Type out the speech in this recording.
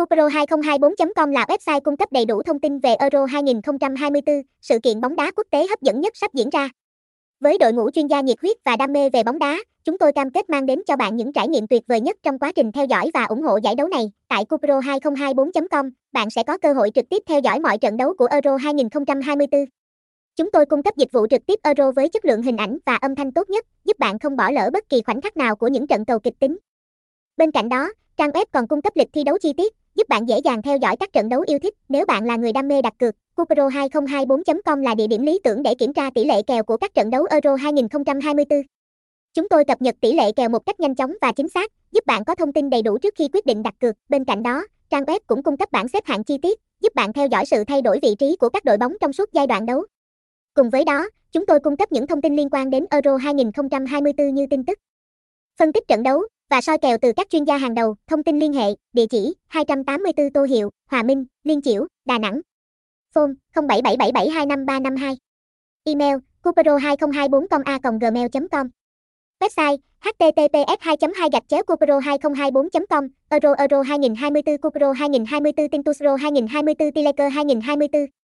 Cupro2024.com là website cung cấp đầy đủ thông tin về Euro 2024, sự kiện bóng đá quốc tế hấp dẫn nhất sắp diễn ra. Với đội ngũ chuyên gia nhiệt huyết và đam mê về bóng đá, chúng tôi cam kết mang đến cho bạn những trải nghiệm tuyệt vời nhất trong quá trình theo dõi và ủng hộ giải đấu này. Tại Cupro2024.com, bạn sẽ có cơ hội trực tiếp theo dõi mọi trận đấu của Euro 2024. Chúng tôi cung cấp dịch vụ trực tiếp Euro với chất lượng hình ảnh và âm thanh tốt nhất, giúp bạn không bỏ lỡ bất kỳ khoảnh khắc nào của những trận cầu kịch tính. Bên cạnh đó, trang web còn cung cấp lịch thi đấu chi tiết, giúp bạn dễ dàng theo dõi các trận đấu yêu thích. Nếu bạn là người đam mê đặt cược, Cupro2024.com là địa điểm lý tưởng để kiểm tra tỷ lệ kèo của các trận đấu Euro 2024. Chúng tôi cập nhật tỷ lệ kèo một cách nhanh chóng và chính xác, giúp bạn có thông tin đầy đủ trước khi quyết định đặt cược. Bên cạnh đó, trang web cũng cung cấp bảng xếp hạng chi tiết, giúp bạn theo dõi sự thay đổi vị trí của các đội bóng trong suốt giai đoạn đấu. Cùng với đó, chúng tôi cung cấp những thông tin liên quan đến Euro 2024 như tin tức, phân tích trận đấu và soi kèo từ các chuyên gia hàng đầu. Thông tin liên hệ, địa chỉ 284 Tô Hiệu, Hòa Minh, Liên Chiểu, Đà Nẵng. Phone 0777725352. Email cupero2024.a.gmail.com Website https 2 2 gạch chéo cupero 2024 com Euro Euro 2024 Cupero 2024 Tintusro 2024 Tileker 2024